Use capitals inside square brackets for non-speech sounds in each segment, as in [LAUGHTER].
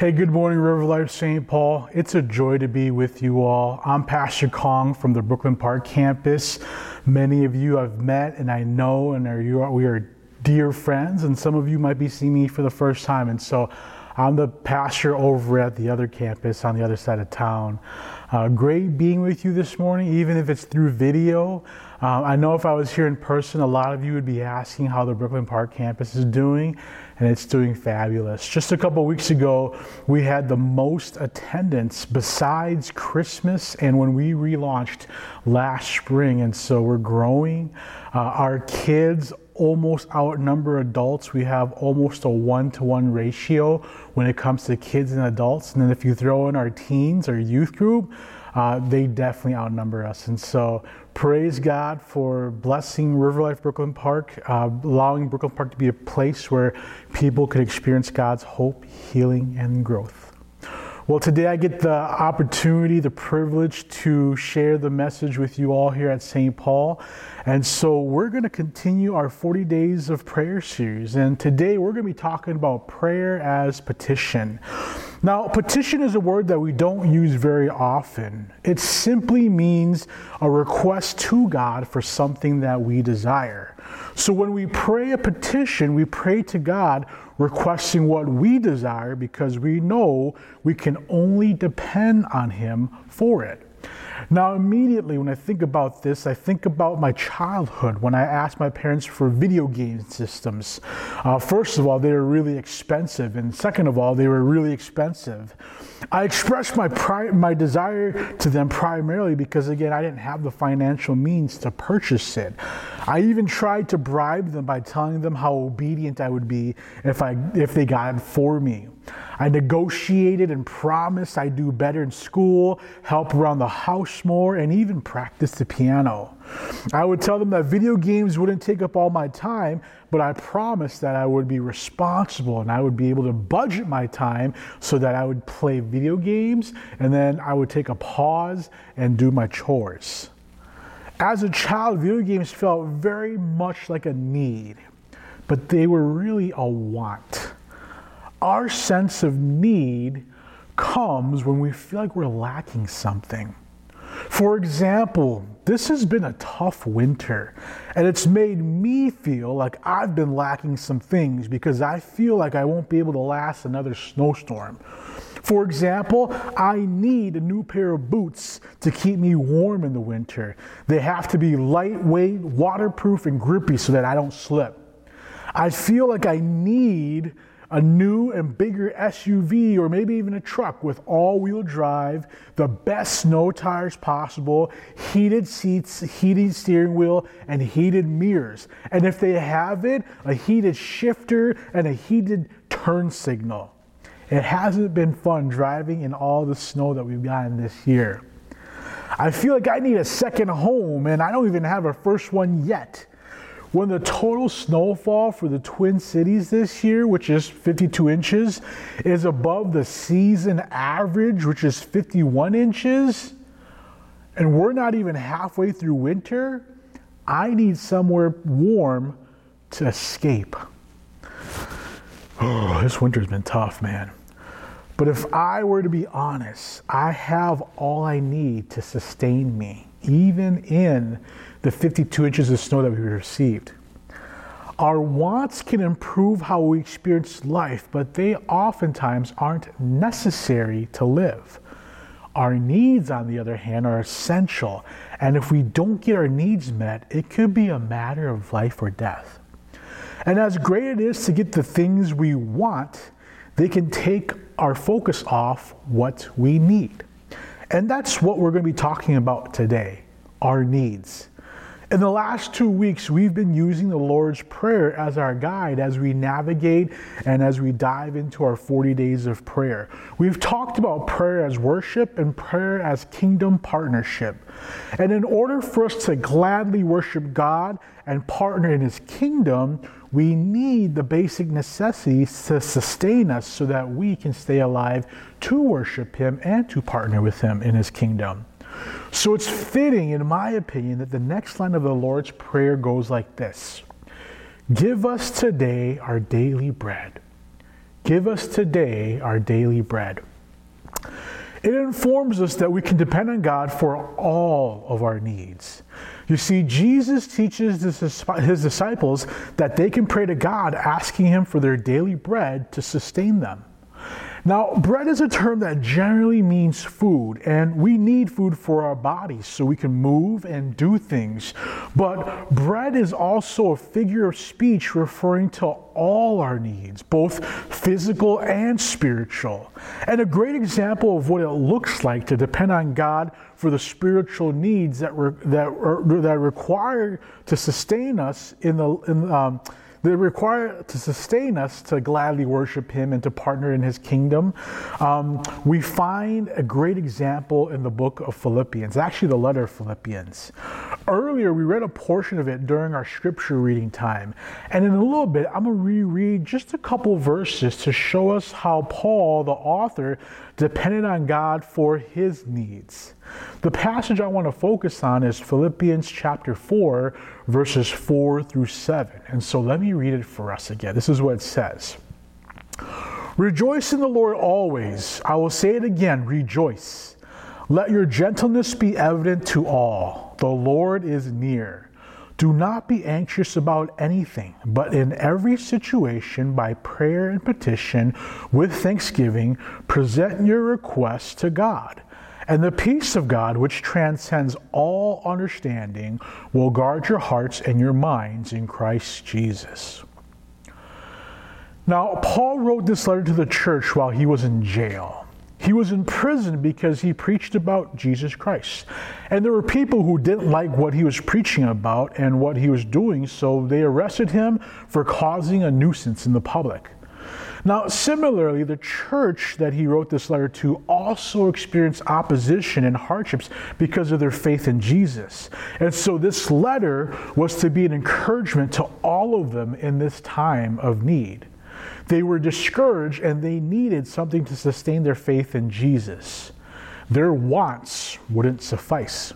Hey, good morning, River Life St. Paul. It's a joy to be with you all. I'm Pastor Kong from the Brooklyn Park campus. Many of you I've met and I know, and are, you we are dear friends, and some of you might be seeing me for the first time. And so I'm the pastor over at the other campus on the other side of town. Uh, great being with you this morning, even if it's through video. Uh, I know if I was here in person, a lot of you would be asking how the Brooklyn Park campus is doing and it's doing fabulous. Just a couple weeks ago, we had the most attendance besides Christmas and when we relaunched last spring, and so we're growing. Uh, our kids almost outnumber adults. We have almost a one to one ratio when it comes to kids and adults. And then if you throw in our teens, our youth group, uh, they definitely outnumber us. And so praise God for blessing River Life Brooklyn Park, uh, allowing Brooklyn Park to be a place where people could experience God's hope, healing, and growth. Well, today I get the opportunity, the privilege to share the message with you all here at St. Paul. And so we're going to continue our 40 days of prayer series. And today we're going to be talking about prayer as petition. Now, petition is a word that we don't use very often. It simply means a request to God for something that we desire. So when we pray a petition, we pray to God requesting what we desire because we know we can only depend on Him for it. Now, immediately when I think about this, I think about my childhood when I asked my parents for video game systems. Uh, first of all, they were really expensive, and second of all, they were really expensive. I expressed my, pri- my desire to them primarily because, again, I didn't have the financial means to purchase it. I even tried to bribe them by telling them how obedient I would be if, I, if they got it for me. I negotiated and promised I'd do better in school, help around the house more, and even practice the piano. I would tell them that video games wouldn't take up all my time, but I promised that I would be responsible and I would be able to budget my time so that I would play video games and then I would take a pause and do my chores. As a child, video games felt very much like a need, but they were really a want our sense of need comes when we feel like we're lacking something. For example, this has been a tough winter, and it's made me feel like I've been lacking some things because I feel like I won't be able to last another snowstorm. For example, I need a new pair of boots to keep me warm in the winter. They have to be lightweight, waterproof, and grippy so that I don't slip. I feel like I need a new and bigger SUV or maybe even a truck with all wheel drive, the best snow tires possible, heated seats, heated steering wheel, and heated mirrors. And if they have it, a heated shifter and a heated turn signal. It hasn't been fun driving in all the snow that we've gotten this year. I feel like I need a second home and I don't even have a first one yet. When the total snowfall for the Twin Cities this year, which is 52 inches, is above the season average, which is 51 inches, and we're not even halfway through winter, I need somewhere warm to escape. [SIGHS] Oh, this winter's been tough, man. But if I were to be honest, I have all I need to sustain me, even in the 52 inches of snow that we received. Our wants can improve how we experience life, but they oftentimes aren't necessary to live. Our needs, on the other hand, are essential, and if we don't get our needs met, it could be a matter of life or death. And as great it is to get the things we want, they can take our focus off what we need. And that's what we're going to be talking about today our needs. In the last two weeks, we've been using the Lord's Prayer as our guide as we navigate and as we dive into our 40 days of prayer. We've talked about prayer as worship and prayer as kingdom partnership. And in order for us to gladly worship God and partner in His kingdom, we need the basic necessities to sustain us so that we can stay alive to worship Him and to partner with Him in His kingdom. So it's fitting, in my opinion, that the next line of the Lord's Prayer goes like this Give us today our daily bread. Give us today our daily bread. It informs us that we can depend on God for all of our needs. You see, Jesus teaches his disciples that they can pray to God asking Him for their daily bread to sustain them. Now, bread is a term that generally means food, and we need food for our bodies so we can move and do things. But bread is also a figure of speech referring to all our needs, both physical and spiritual. And a great example of what it looks like to depend on God for the spiritual needs that, re- that, that are required to sustain us in the in, um, they require to sustain us to gladly worship Him and to partner in His kingdom. Um, we find a great example in the book of Philippians, actually, the letter of Philippians. Earlier, we read a portion of it during our scripture reading time. And in a little bit, I'm going to reread just a couple verses to show us how Paul, the author, depended on God for his needs. The passage I want to focus on is Philippians chapter 4, verses 4 through 7. And so let me read it for us again. This is what it says Rejoice in the Lord always. I will say it again rejoice. Let your gentleness be evident to all. The Lord is near. Do not be anxious about anything, but in every situation, by prayer and petition, with thanksgiving, present your requests to God. And the peace of God, which transcends all understanding, will guard your hearts and your minds in Christ Jesus. Now, Paul wrote this letter to the church while he was in jail. He was in prison because he preached about Jesus Christ. And there were people who didn't like what he was preaching about and what he was doing, so they arrested him for causing a nuisance in the public. Now, similarly, the church that he wrote this letter to also experienced opposition and hardships because of their faith in Jesus. And so this letter was to be an encouragement to all of them in this time of need. They were discouraged and they needed something to sustain their faith in Jesus. Their wants wouldn't suffice.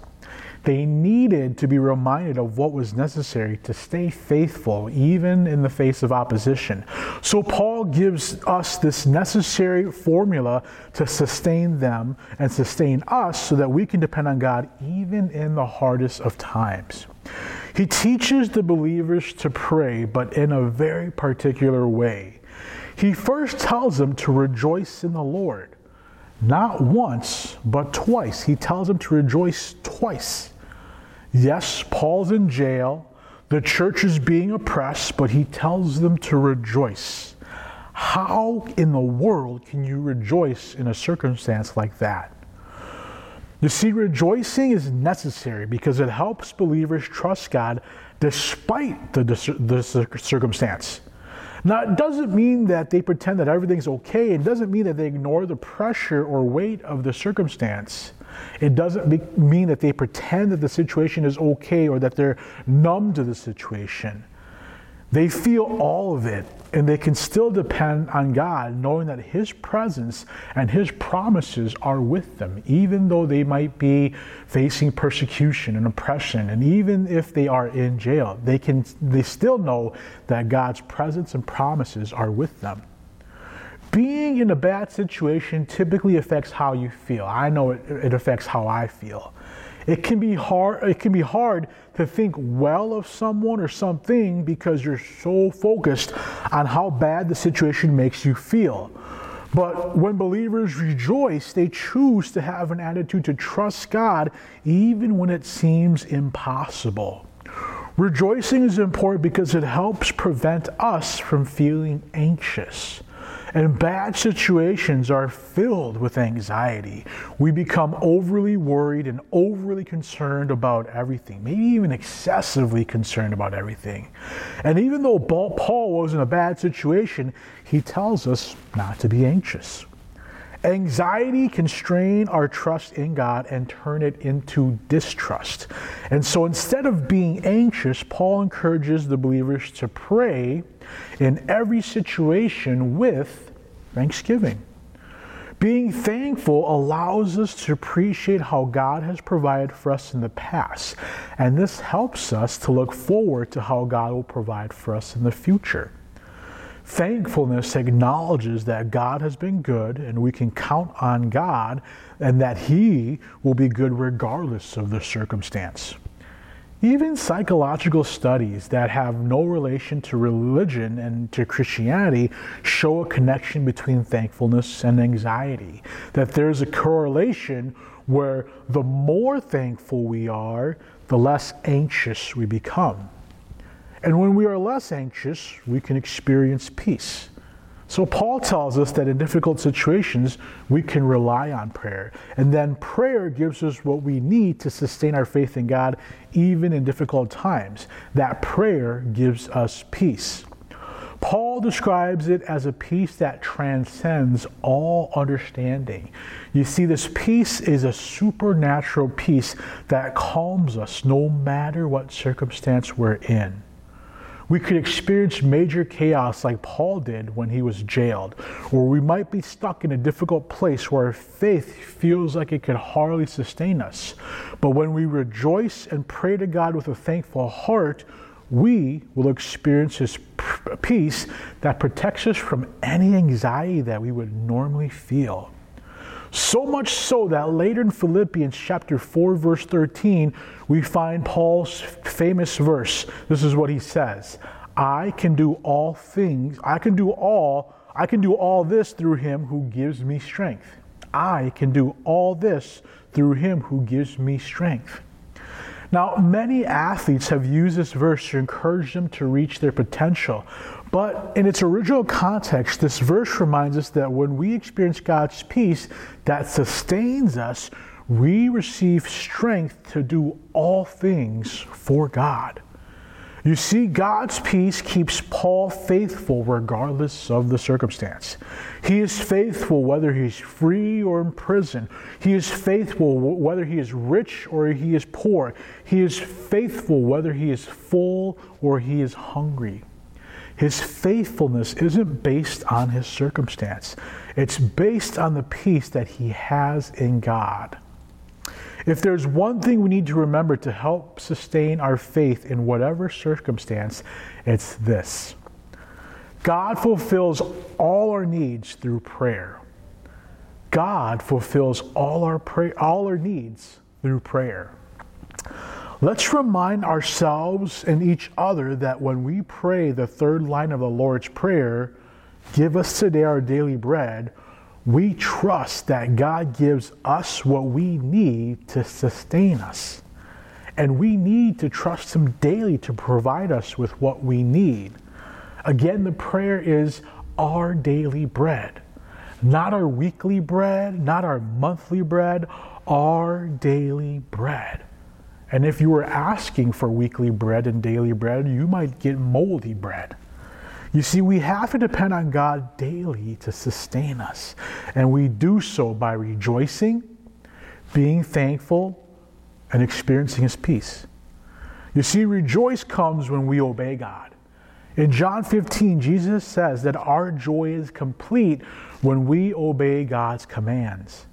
They needed to be reminded of what was necessary to stay faithful, even in the face of opposition. So, Paul gives us this necessary formula to sustain them and sustain us so that we can depend on God even in the hardest of times. He teaches the believers to pray, but in a very particular way he first tells them to rejoice in the Lord. Not once, but twice. He tells them to rejoice twice. Yes, Paul's in jail. The church is being oppressed, but he tells them to rejoice. How in the world can you rejoice in a circumstance like that? You see, rejoicing is necessary because it helps believers trust God despite the, the circumstance. Now, it doesn't mean that they pretend that everything's okay. It doesn't mean that they ignore the pressure or weight of the circumstance. It doesn't be, mean that they pretend that the situation is okay or that they're numb to the situation. They feel all of it, and they can still depend on God, knowing that His presence and His promises are with them, even though they might be facing persecution and oppression, and even if they are in jail, they can they still know that God's presence and promises are with them. Being in a bad situation typically affects how you feel. I know it, it affects how I feel. It can be hard it can be hard to think well of someone or something because you're so focused on how bad the situation makes you feel. But when believers rejoice, they choose to have an attitude to trust God even when it seems impossible. Rejoicing is important because it helps prevent us from feeling anxious. And bad situations are filled with anxiety. We become overly worried and overly concerned about everything, maybe even excessively concerned about everything. And even though Paul was in a bad situation, he tells us not to be anxious. Anxiety can strain our trust in God and turn it into distrust. And so instead of being anxious, Paul encourages the believers to pray in every situation with thanksgiving. Being thankful allows us to appreciate how God has provided for us in the past, and this helps us to look forward to how God will provide for us in the future. Thankfulness acknowledges that God has been good and we can count on God and that He will be good regardless of the circumstance. Even psychological studies that have no relation to religion and to Christianity show a connection between thankfulness and anxiety. That there's a correlation where the more thankful we are, the less anxious we become. And when we are less anxious, we can experience peace. So, Paul tells us that in difficult situations, we can rely on prayer. And then prayer gives us what we need to sustain our faith in God, even in difficult times. That prayer gives us peace. Paul describes it as a peace that transcends all understanding. You see, this peace is a supernatural peace that calms us no matter what circumstance we're in. We could experience major chaos like Paul did when he was jailed, or we might be stuck in a difficult place where our faith feels like it could hardly sustain us. But when we rejoice and pray to God with a thankful heart, we will experience His peace that protects us from any anxiety that we would normally feel. So much so that later in Philippians chapter 4 verse 13 we find Paul's famous verse. This is what he says, I can do all things, I can do all, I can do all this through him who gives me strength. I can do all this through him who gives me strength. Now, many athletes have used this verse to encourage them to reach their potential. But in its original context, this verse reminds us that when we experience God's peace that sustains us, we receive strength to do all things for God. You see, God's peace keeps Paul faithful regardless of the circumstance. He is faithful whether he's free or in prison. He is faithful whether he is rich or he is poor. He is faithful whether he is full or he is hungry. His faithfulness isn't based on his circumstance, it's based on the peace that he has in God. If there's one thing we need to remember to help sustain our faith in whatever circumstance, it's this God fulfills all our needs through prayer. God fulfills all our, pray- all our needs through prayer. Let's remind ourselves and each other that when we pray the third line of the Lord's Prayer, give us today our daily bread, we trust that God gives us what we need to sustain us. And we need to trust Him daily to provide us with what we need. Again, the prayer is our daily bread. Not our weekly bread, not our monthly bread, our daily bread. And if you were asking for weekly bread and daily bread, you might get moldy bread. You see, we have to depend on God daily to sustain us. And we do so by rejoicing, being thankful, and experiencing His peace. You see, rejoice comes when we obey God. In John 15, Jesus says that our joy is complete when we obey God's commands.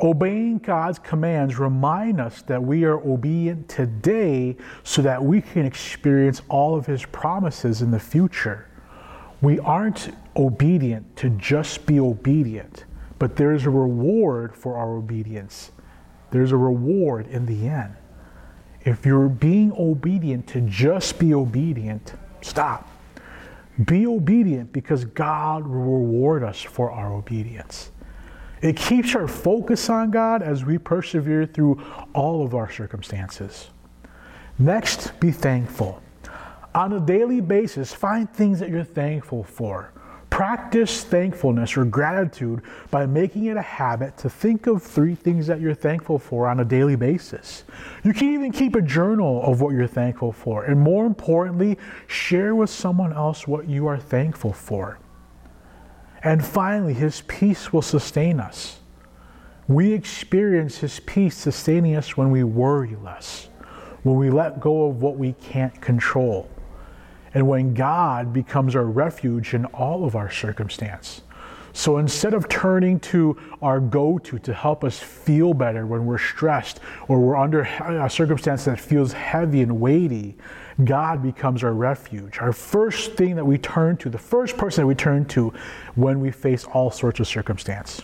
Obeying God's commands remind us that we are obedient today so that we can experience all of his promises in the future. We aren't obedient to just be obedient, but there's a reward for our obedience. There's a reward in the end. If you're being obedient to just be obedient, stop. Be obedient because God will reward us for our obedience. It keeps our focus on God as we persevere through all of our circumstances. Next, be thankful. On a daily basis, find things that you're thankful for. Practice thankfulness or gratitude by making it a habit to think of three things that you're thankful for on a daily basis. You can even keep a journal of what you're thankful for, and more importantly, share with someone else what you are thankful for. And finally, His peace will sustain us. We experience His peace sustaining us when we worry less, when we let go of what we can't control and when God becomes our refuge in all of our circumstance. So instead of turning to our go to to help us feel better when we're stressed or we're under a circumstance that feels heavy and weighty, God becomes our refuge, our first thing that we turn to, the first person that we turn to when we face all sorts of circumstance.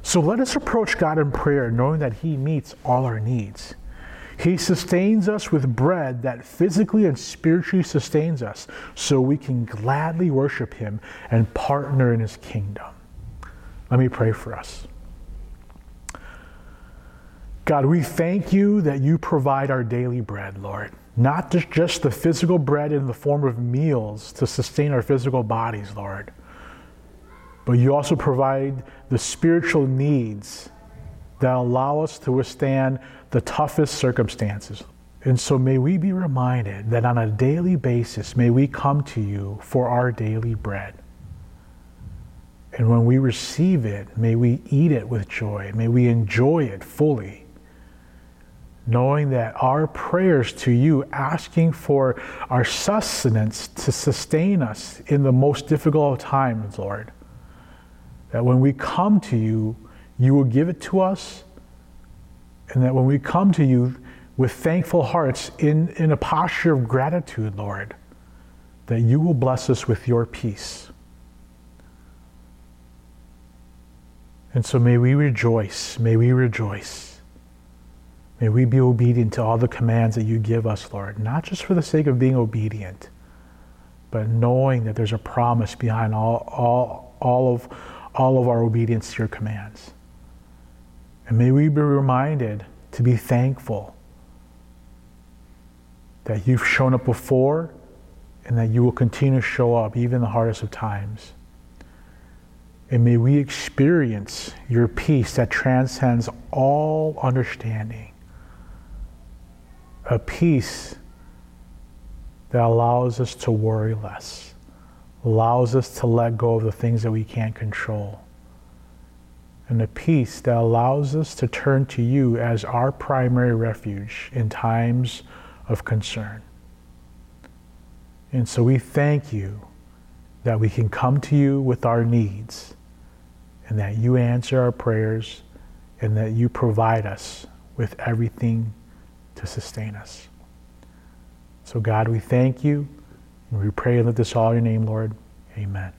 So let us approach God in prayer knowing that He meets all our needs. He sustains us with bread that physically and spiritually sustains us so we can gladly worship Him and partner in His kingdom. Let me pray for us. God, we thank you that you provide our daily bread, Lord. Not just the physical bread in the form of meals to sustain our physical bodies, Lord, but you also provide the spiritual needs that allow us to withstand the toughest circumstances. And so may we be reminded that on a daily basis, may we come to you for our daily bread. And when we receive it, may we eat it with joy. May we enjoy it fully. Knowing that our prayers to you, asking for our sustenance to sustain us in the most difficult of times, Lord, that when we come to you, you will give it to us and that when we come to you with thankful hearts in, in a posture of gratitude, Lord, that you will bless us with your peace. And so may we rejoice, may we rejoice. May we be obedient to all the commands that you give us, Lord, not just for the sake of being obedient, but knowing that there's a promise behind all, all, all, of, all of our obedience to your commands. And may we be reminded to be thankful that you've shown up before and that you will continue to show up even in the hardest of times. And may we experience your peace that transcends all understanding. A peace that allows us to worry less, allows us to let go of the things that we can't control and a peace that allows us to turn to you as our primary refuge in times of concern. And so we thank you that we can come to you with our needs and that you answer our prayers and that you provide us with everything to sustain us. So, God, we thank you and we pray and lift this all in your name, Lord. Amen.